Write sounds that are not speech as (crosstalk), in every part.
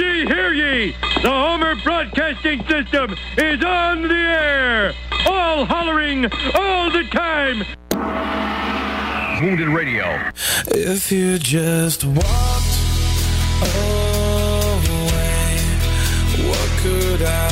ye, hear ye! The Homer Broadcasting System is on the air! All hollering, all the time! Wounded Radio. If you just walked away, what could I?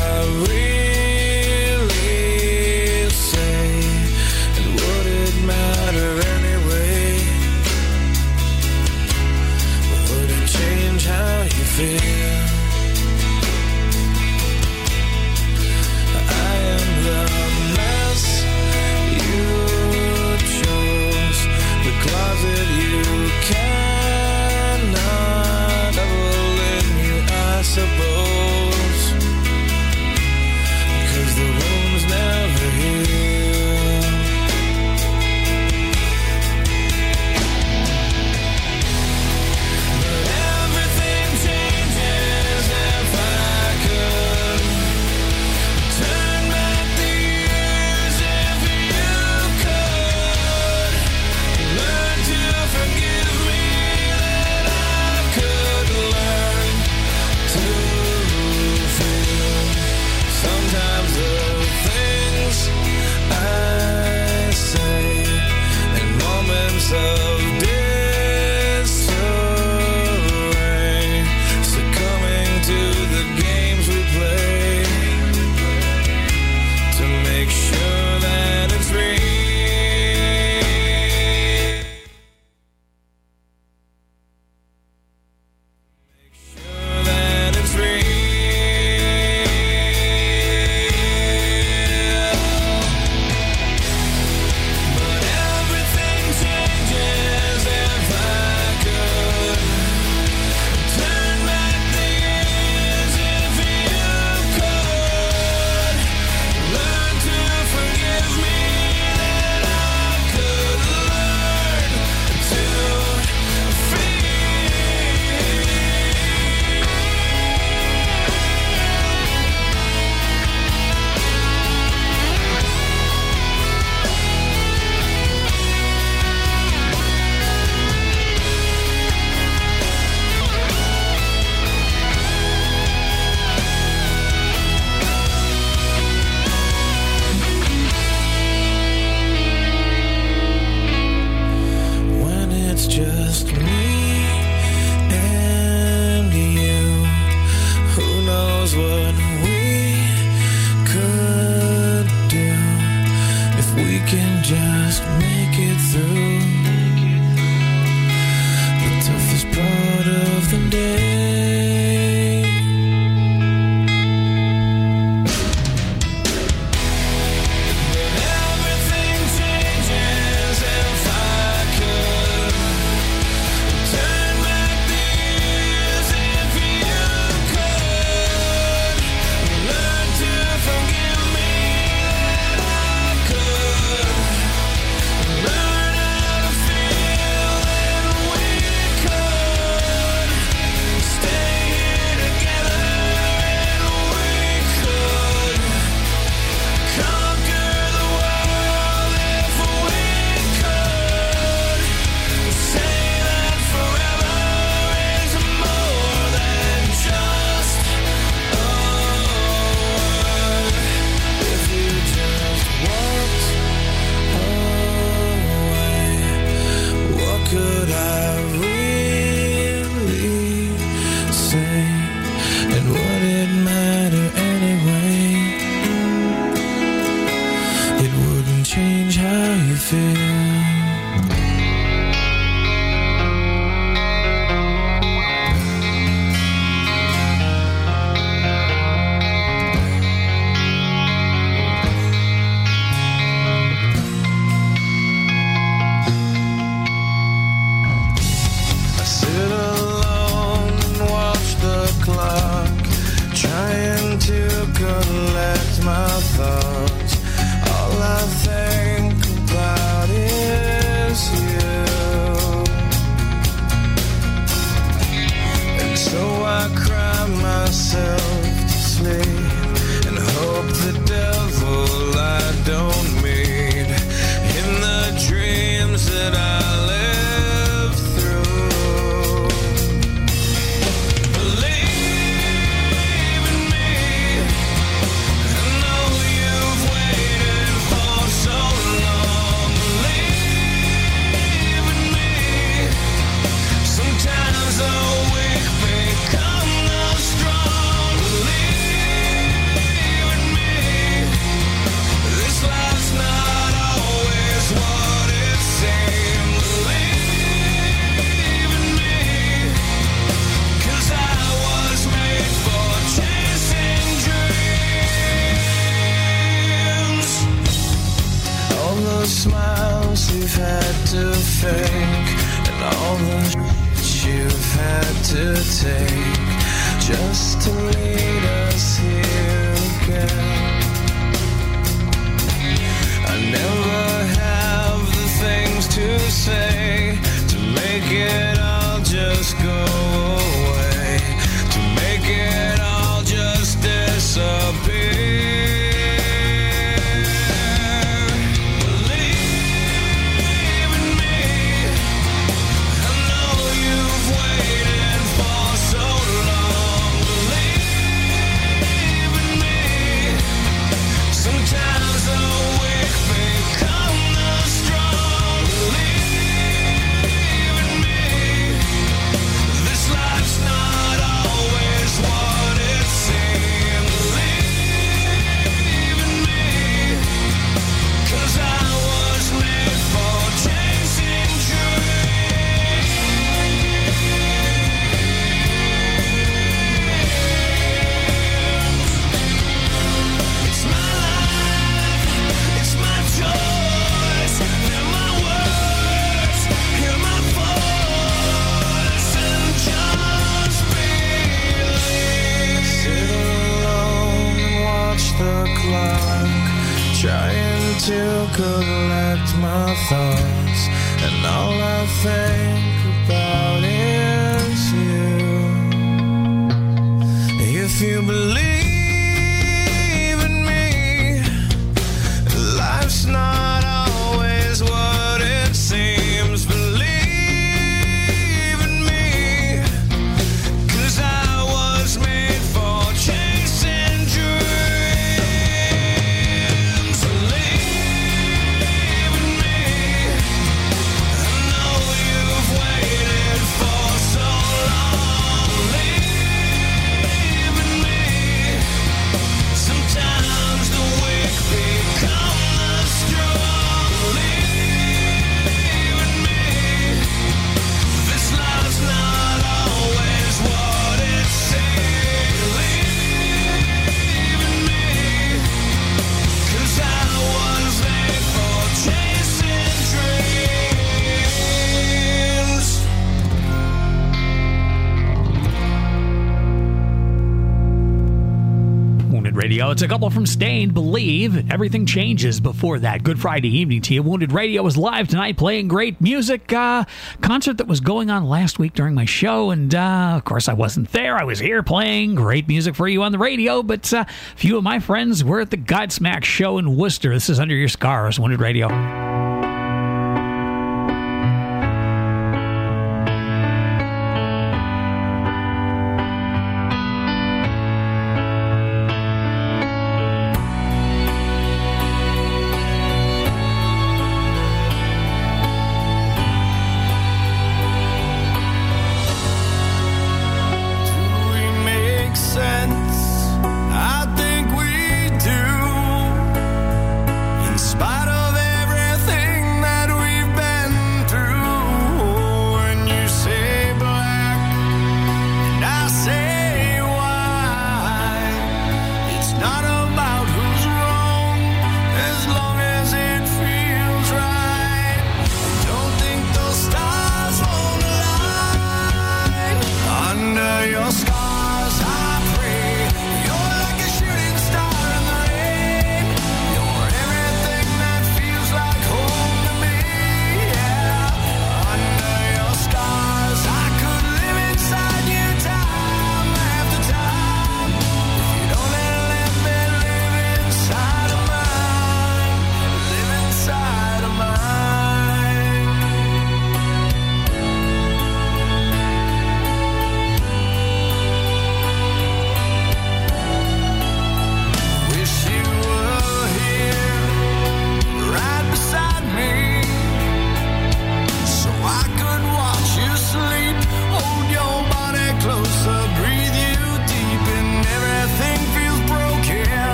a couple from Staind, Believe. Everything changes before that. Good Friday evening to you. Wounded Radio is live tonight playing great music. Uh, concert that was going on last week during my show. And uh, of course, I wasn't there. I was here playing great music for you on the radio. But uh, a few of my friends were at the Godsmack show in Worcester. This is Under Your Scars, Wounded Radio.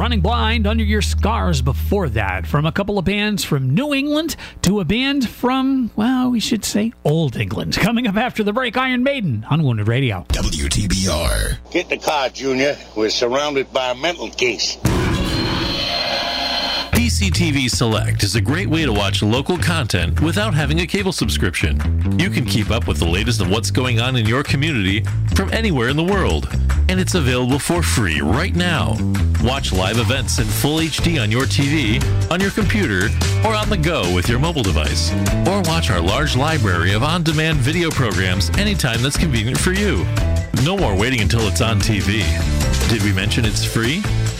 Running Blind Under Your Scars before that. From a couple of bands from New England to a band from, well, we should say Old England. (laughs) Coming up after the break, Iron Maiden on Wounded Radio. WTBR. Get in the car, Junior. We're surrounded by a mental case. PCTV Select is a great way to watch local content without having a cable subscription. You can keep up with the latest of what's going on in your community from anywhere in the world. And it's available for free right now. Watch live events in full HD on your TV, on your computer, or on the go with your mobile device. Or watch our large library of on demand video programs anytime that's convenient for you. No more waiting until it's on TV. Did we mention it's free?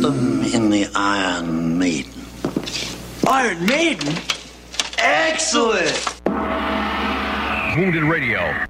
Put them in the Iron Maiden. Iron Maiden? Excellent! Wounded Radio.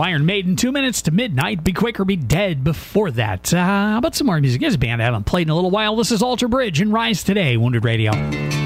Iron Maiden, two minutes to midnight. Be quick or be dead before that. Uh, how about some more music? This band I haven't played in a little while. This is Alter Bridge and Rise Today, Wounded Radio.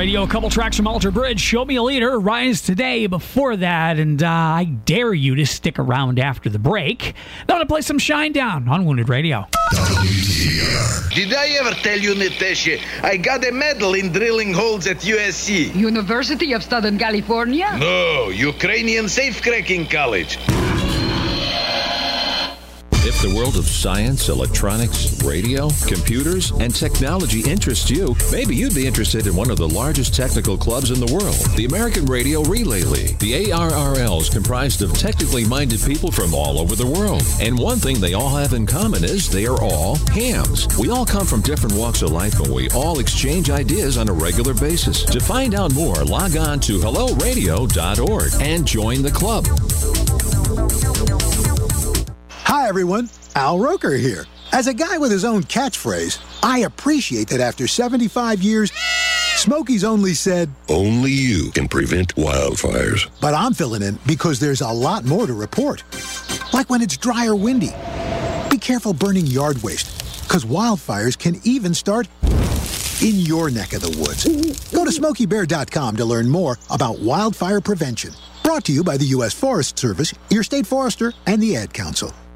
Radio. A couple tracks from Alter Bridge. Show Me a Leader. Rise Today before that. And uh, I dare you to stick around after the break. Now to play some Shinedown on Wounded Radio. Did I ever tell you, Natasha, I got a medal in drilling holes at USC? University of Southern California? No, Ukrainian Safecracking College. If the world of science, electronics, radio, computers, and technology interests you, maybe you'd be interested in one of the largest technical clubs in the world, the American Radio Relay League. The ARRL is comprised of technically minded people from all over the world. And one thing they all have in common is they are all hams. We all come from different walks of life and we all exchange ideas on a regular basis. To find out more, log on to helloradio.org and join the club. Hi, everyone. Al Roker here. As a guy with his own catchphrase, I appreciate that after 75 years, Smokey's only said, Only you can prevent wildfires. But I'm filling in because there's a lot more to report. Like when it's dry or windy. Be careful burning yard waste, because wildfires can even start in your neck of the woods. Go to smokeybear.com to learn more about wildfire prevention. Brought to you by the U.S. Forest Service, your state forester, and the Ad Council.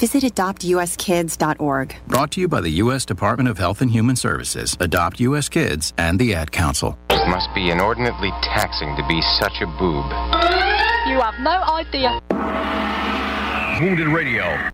visit adoptuskids.org. Brought to you by the U.S. Department of Health and Human Services, Adopt U.S. Kids, and the Ad Council. It must be inordinately taxing to be such a boob. You have no idea. Wounded Radio.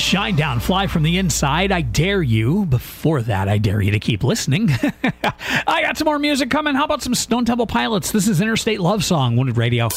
Shinedown, Fly from the Inside. I dare you. Before that, I dare you to keep listening. (laughs) I got some more music coming. How about some Stone Temple Pilots? This is Interstate Love Song, Wounded Radio.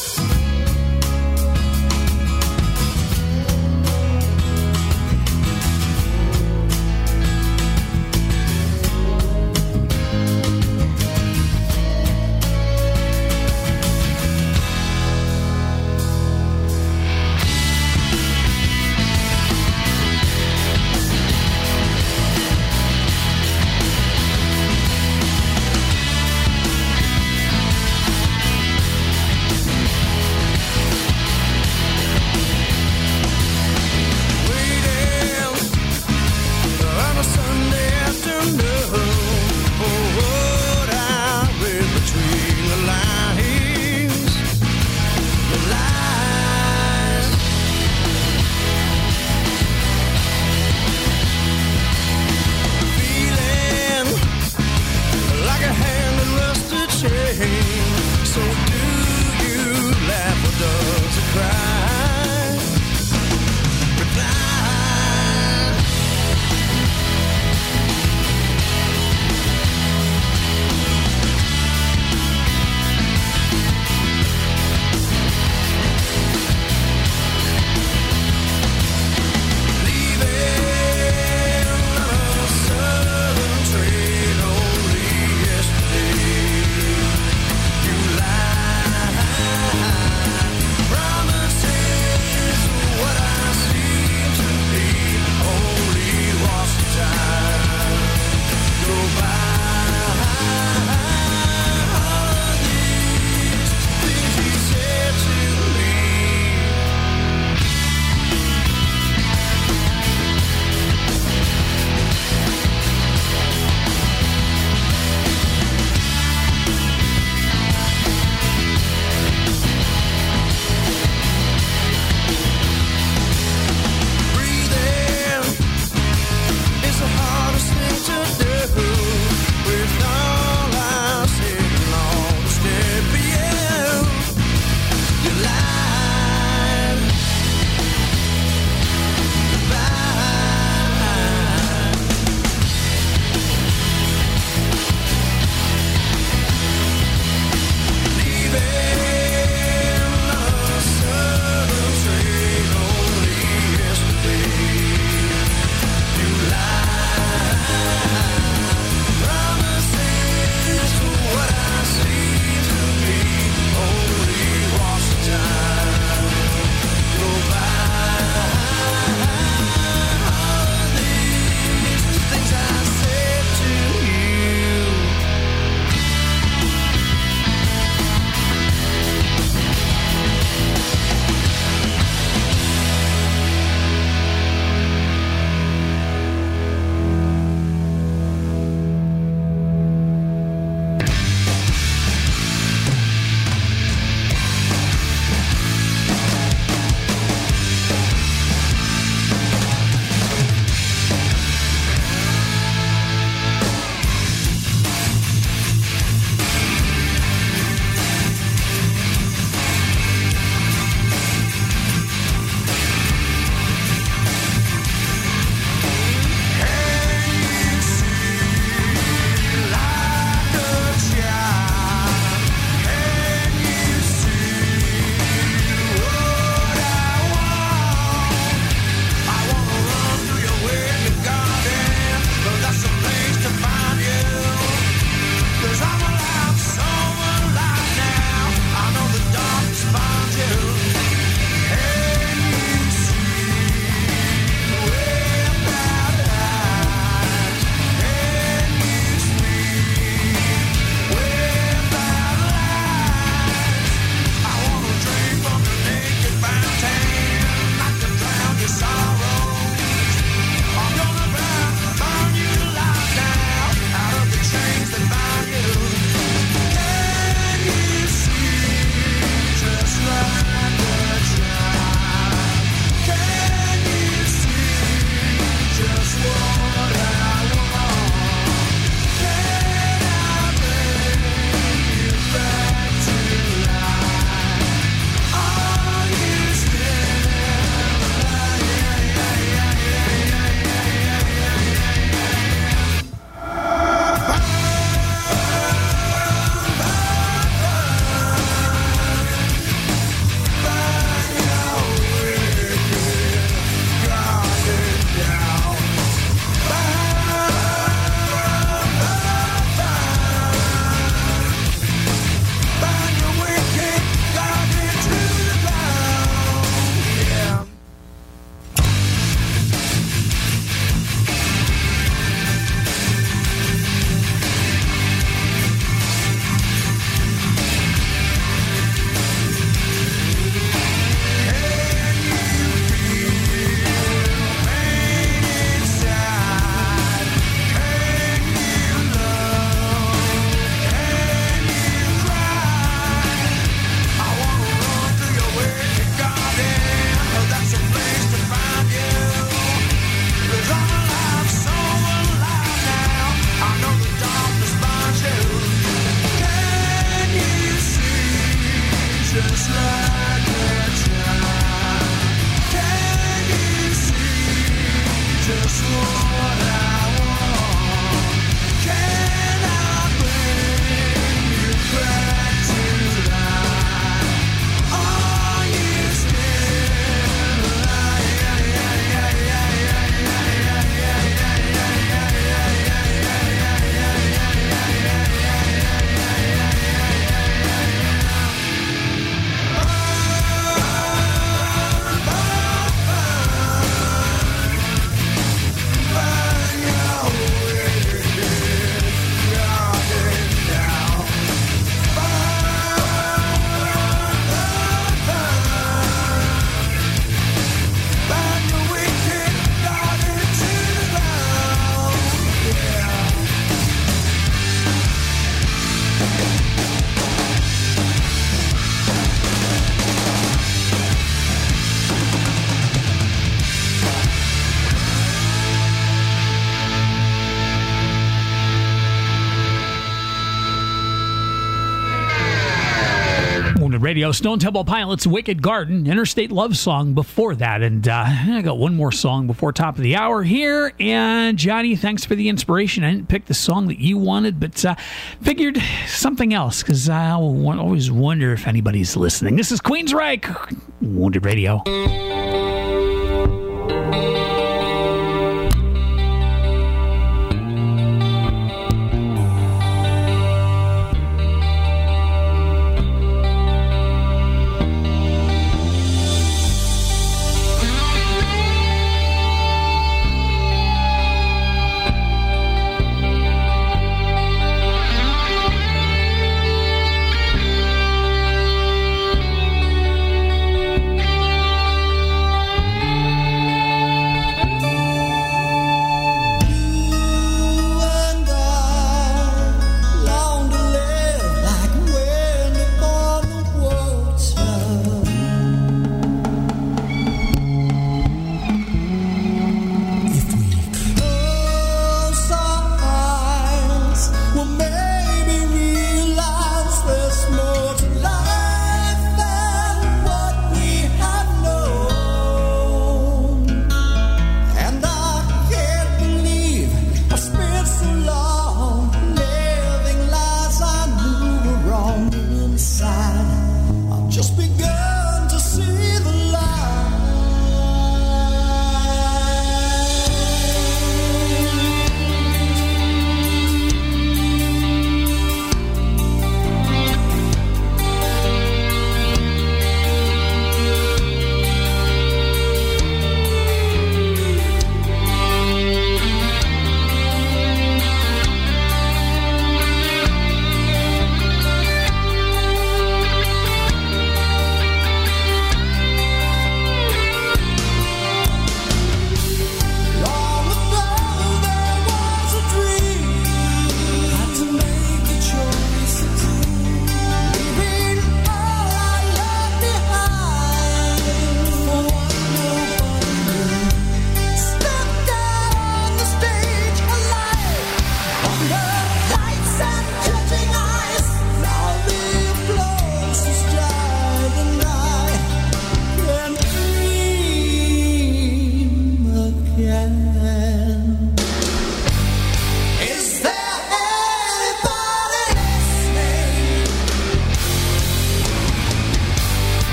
Radio. Stone Temple Pilots, Wicked Garden, Interstate Love Song before that. And uh, I got one more song before top of the hour here. And Johnny, thanks for the inspiration. I didn't pick the song that you wanted, but uh, figured something else because I always wonder if anybody's listening. This is Queensryche, Wounded Radio.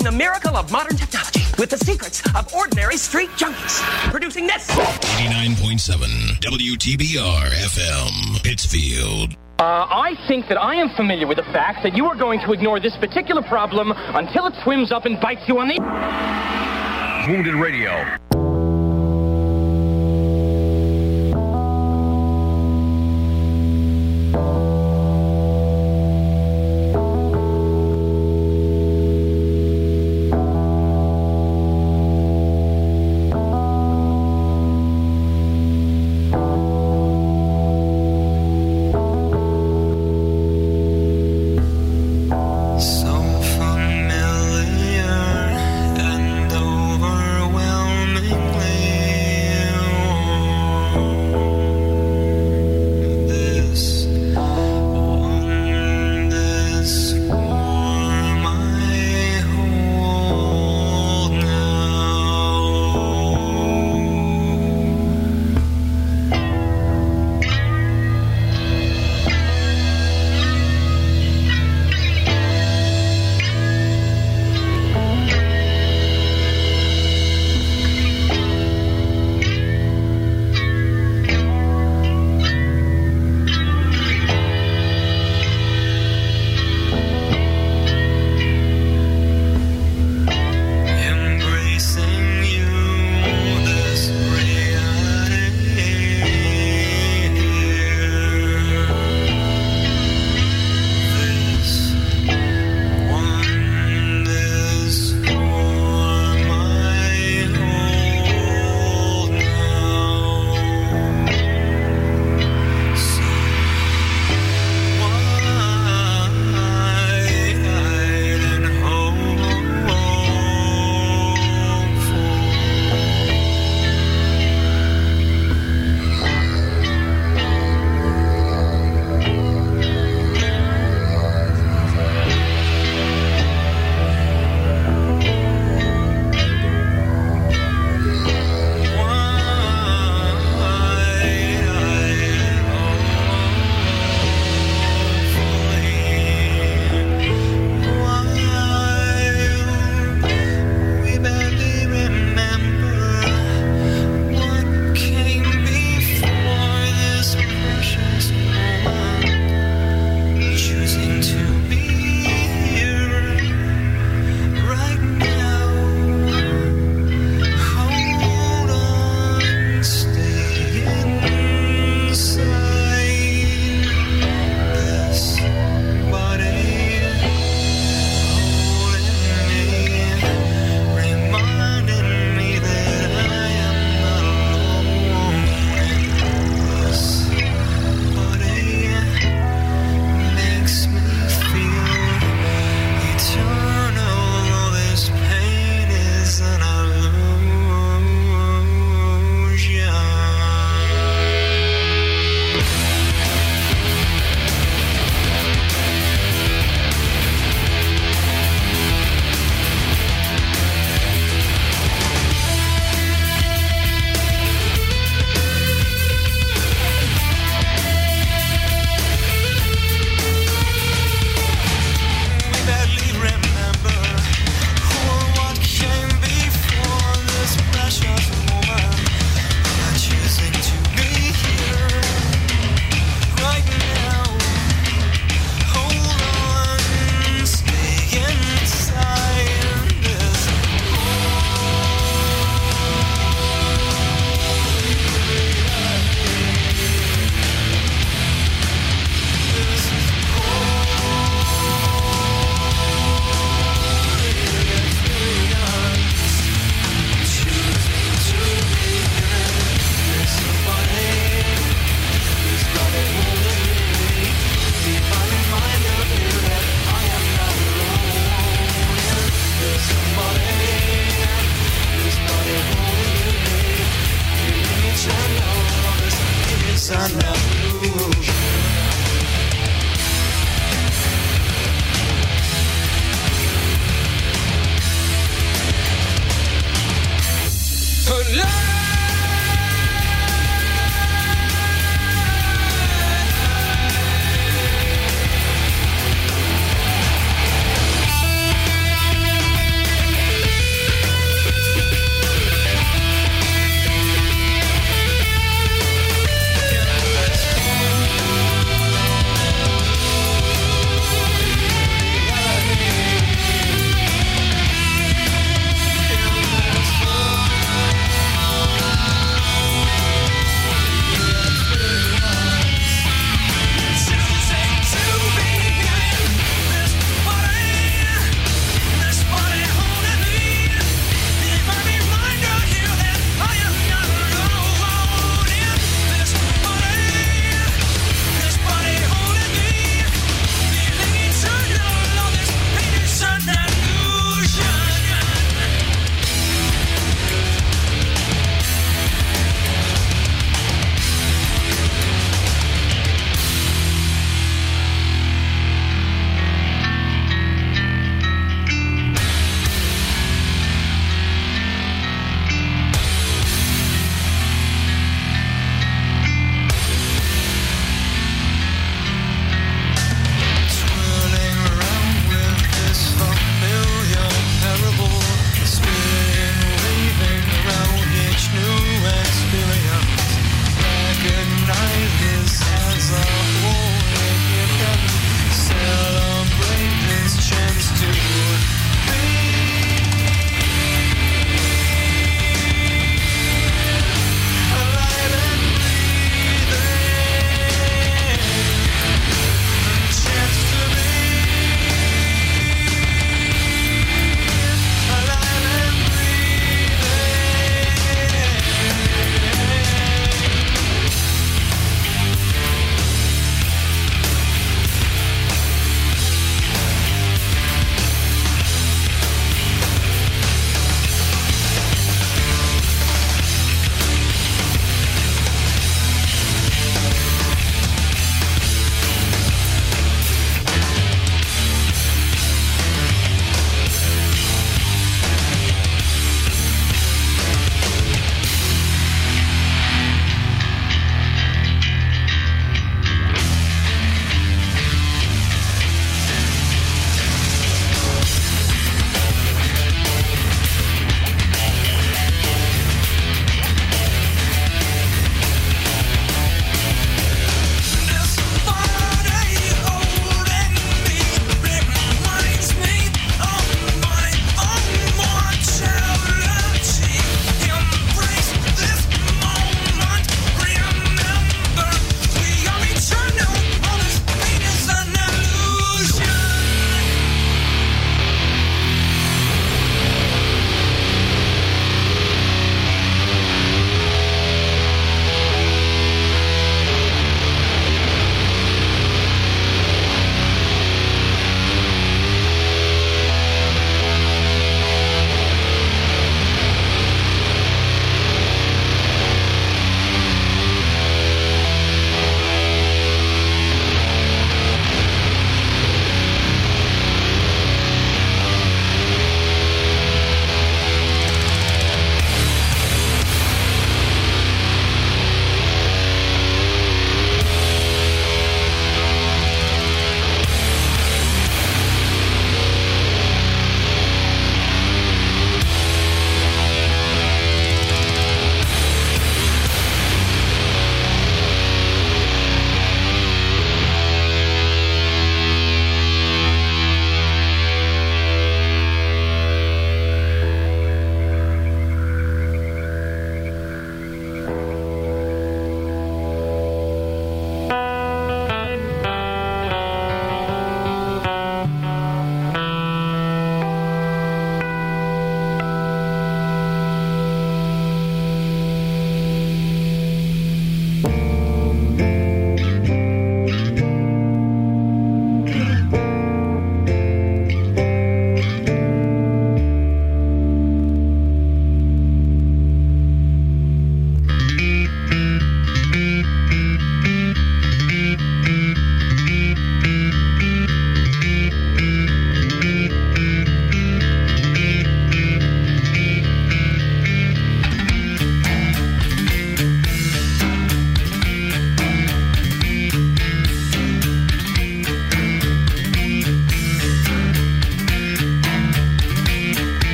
The miracle of modern technology with the secrets of ordinary street junkies. Producing this. 89.7 WTBR FM, Pittsfield. Uh, I think that I am familiar with the fact that you are going to ignore this particular problem until it swims up and bites you on the. Wounded Radio.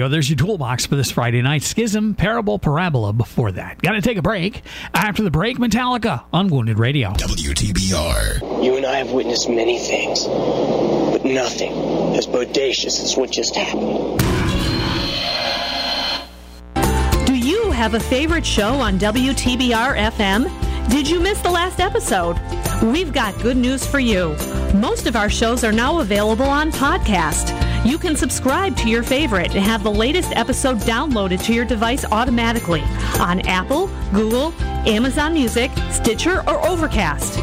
Radio. There's your toolbox for this Friday night. Schism, Parable, Parabola before that. Got to take a break. After the break, Metallica on Wounded Radio. WTBR. You and I have witnessed many things, but nothing as bodacious as what just happened. Do you have a favorite show on WTBR FM? Did you miss the last episode? We've got good news for you. Most of our shows are now available on podcast. You can subscribe to your favorite and have the latest episode downloaded to your device automatically on Apple, Google, Amazon Music, Stitcher, or Overcast.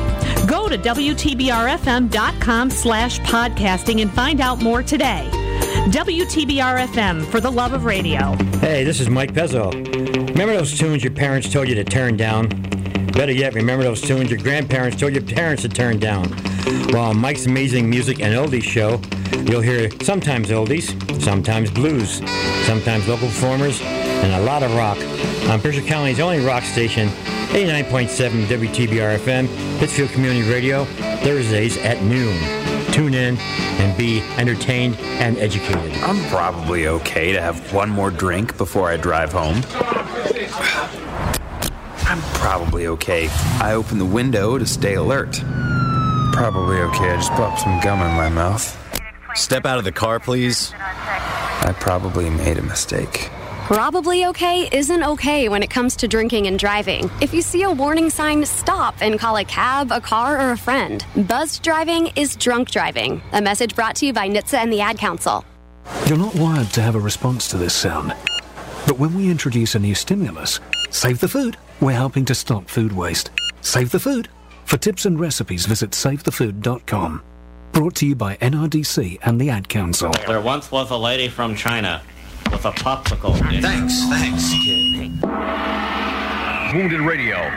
Go to WTBRFM.com slash podcasting and find out more today. WTBR FM for the love of radio. Hey, this is Mike Pezzo. Remember those tunes your parents told you to turn down? Better yet, remember those tunes your grandparents told your parents to turn down? Well, Mike's Amazing Music and Oldies show, you'll hear sometimes oldies, sometimes blues, sometimes local performers, and a lot of rock on Berkshire County's only rock station, 89.7 WTBR FM, Pittsfield Community Radio, Thursdays at noon. Tune in and be entertained and educated. I'm probably okay to have one more drink before I drive home. I'm probably okay. I open the window to stay alert. Probably okay. I just popped some gum in my mouth. Step out of the car, please. I probably made a mistake. Probably okay isn't okay when it comes to drinking and driving. If you see a warning sign, stop and call a cab, a car, or a friend. Buzzed driving is drunk driving. A message brought to you by NHTSA and the Ad Council. You're not wired to have a response to this sound. But when we introduce a new stimulus, save the food, we're helping to stop food waste. Save the food. For tips and recipes, visit savethefood.com. Brought to you by NRDC and the Ad Council. There once was a lady from China with a popsicle. Thanks, thanks. Wounded Radio.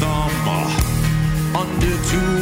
thumb under two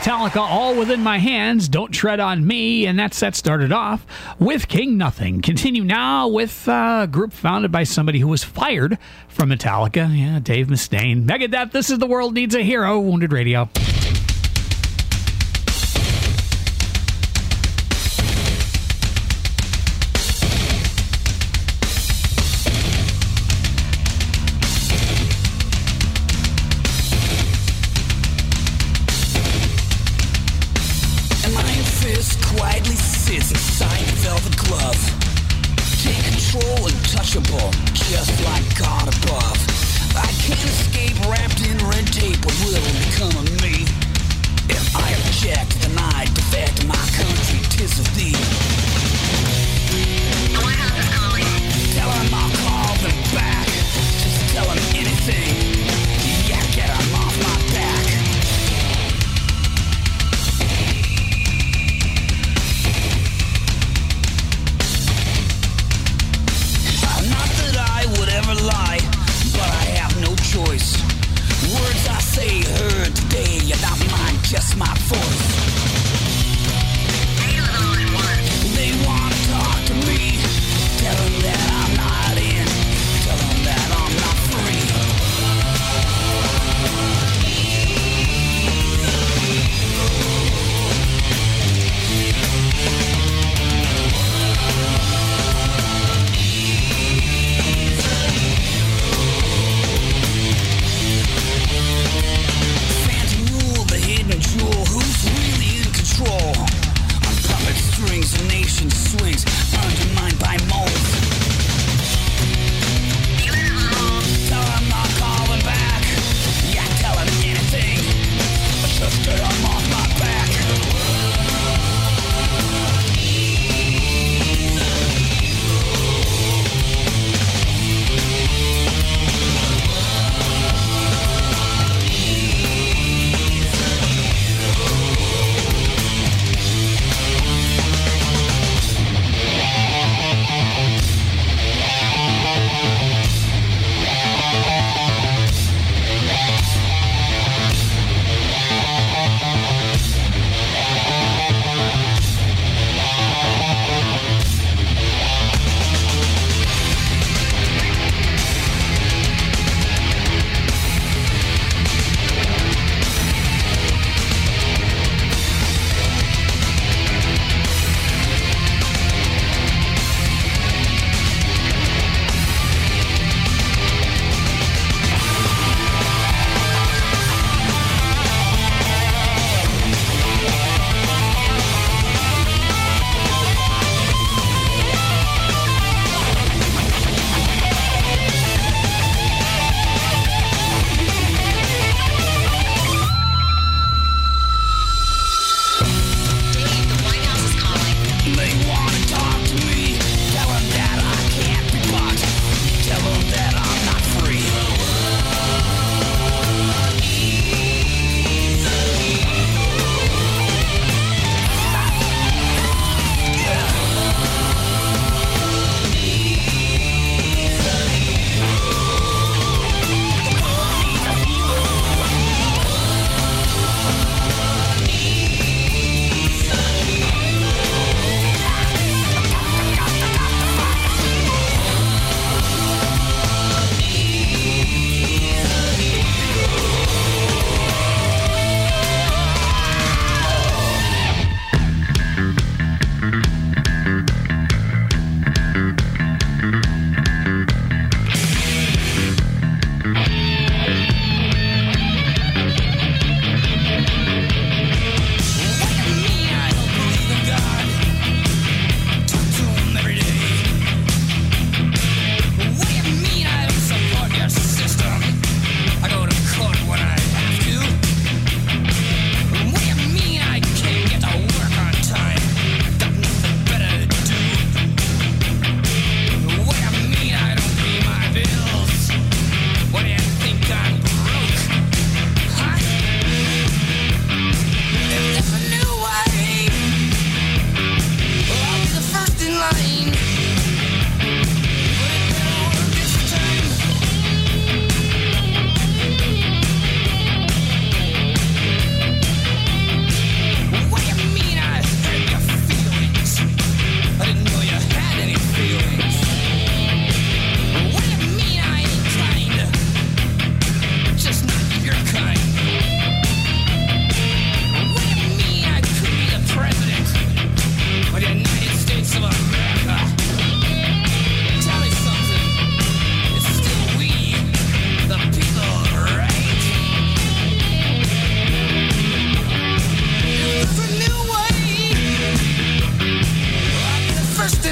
Metallica, All Within My Hands, Don't Tread on Me, and that set started off with King Nothing. Continue now with uh, a group founded by somebody who was fired from Metallica. Yeah, Dave Mustaine. Megadeth, This Is the World Needs a Hero, Wounded Radio.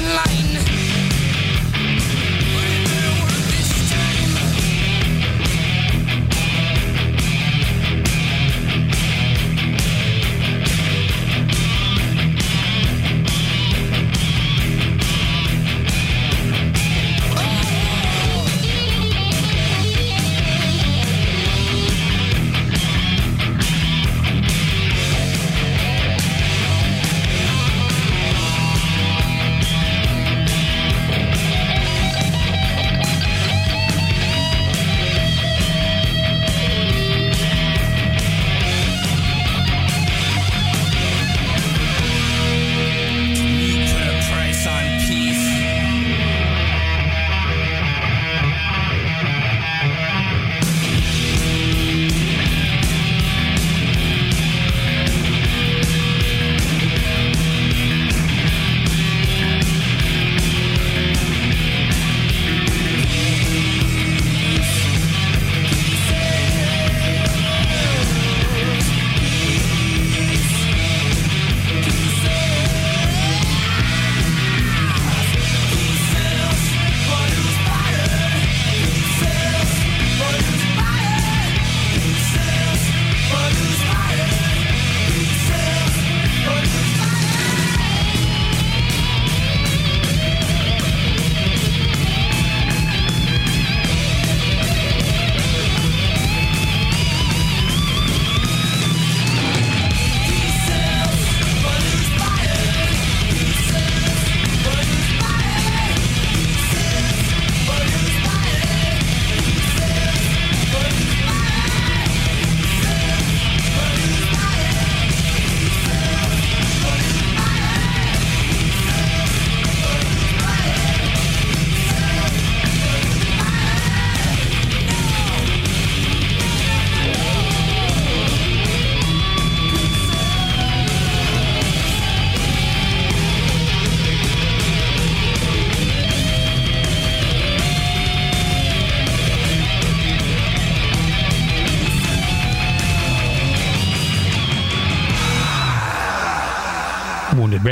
line.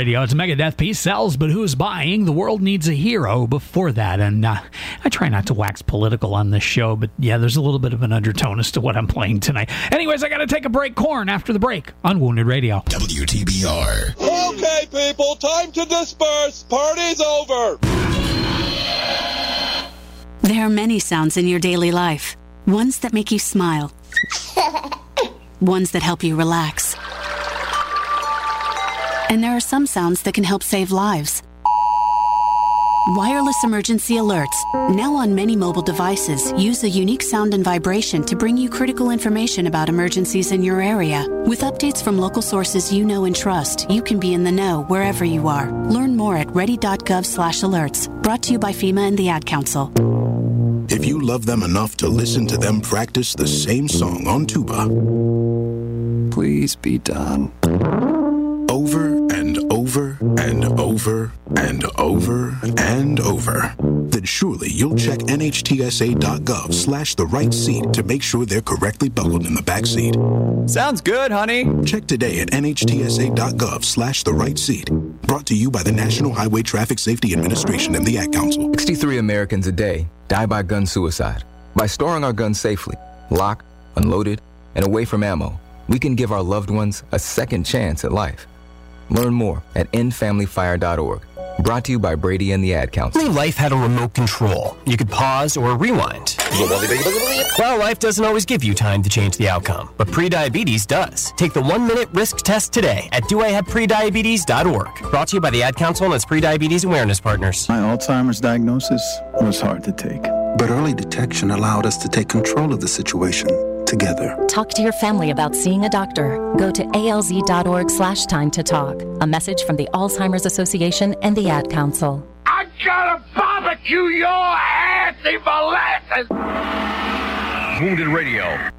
Radio. It's a Megadeth Peace. Sells, but who's buying? The world needs a hero before that. And uh, I try not to wax political on this show, but yeah, there's a little bit of an undertone as to what I'm playing tonight. Anyways, I got to take a break. Korn after the break on Wounded Radio. WTBR. Okay, people, time to disperse. Party's over. There are many sounds in your daily life. Ones that make you smile. (laughs) Ones that help you relax. And there are some sounds that can help save lives. Wireless emergency alerts, now on many mobile devices, use a unique sound and vibration to bring you critical information about emergencies in your area. With updates from local sources you know and trust, you can be in the know wherever you are. Learn more at ready.gov/alerts. Brought to you by FEMA and the Ad Council. If you love them enough to listen to them practice the same song on tuba, please be done. Over and over and over and over and over, then surely you'll check nhtsa.gov slash the right seat to make sure they're correctly buckled in the back seat. Sounds good, honey. Check today at nhtsa.gov slash the right seat. Brought to you by the National Highway Traffic Safety Administration and the Ad Council. 63 Americans a day die by gun suicide. By storing our guns safely, locked, unloaded, and away from ammo, we can give our loved ones a second chance at life. Learn more at endfamilyfire.org. Brought to you by Brady and the Ad Council. Only life had a remote control. You could pause or rewind. Well, life doesn't always give you time to change the outcome, but prediabetes does. Take the one minute risk test today at doihaveprediabetes.org. Brought to you by the Ad Council and its prediabetes awareness partners. My Alzheimer's diagnosis was hard to take. But early detection allowed us to take control of the situation together. Talk to your family about seeing a doctor. Go to alz.org slash time to talk. A message from the Alzheimer's Association and the Ad Council. I gotta barbecue your ass in molasses! Wounded Radio.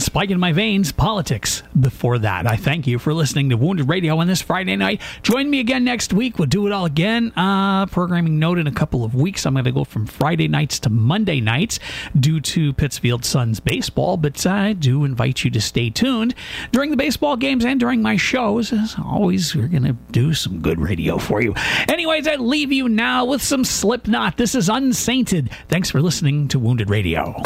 Spike in my veins, politics. Before that, I thank you for listening to Wounded Radio on this Friday night. Join me again next week. We'll do it all again. Uh, programming note in a couple of weeks. I'm going to go from Friday nights to Monday nights due to Pittsfield Suns baseball, but I do invite you to stay tuned during the baseball games and during my shows. As always, we're going to do some good radio for you. Anyways, I leave you now with some Slipknot. This is Unsainted. Thanks for listening to Wounded Radio.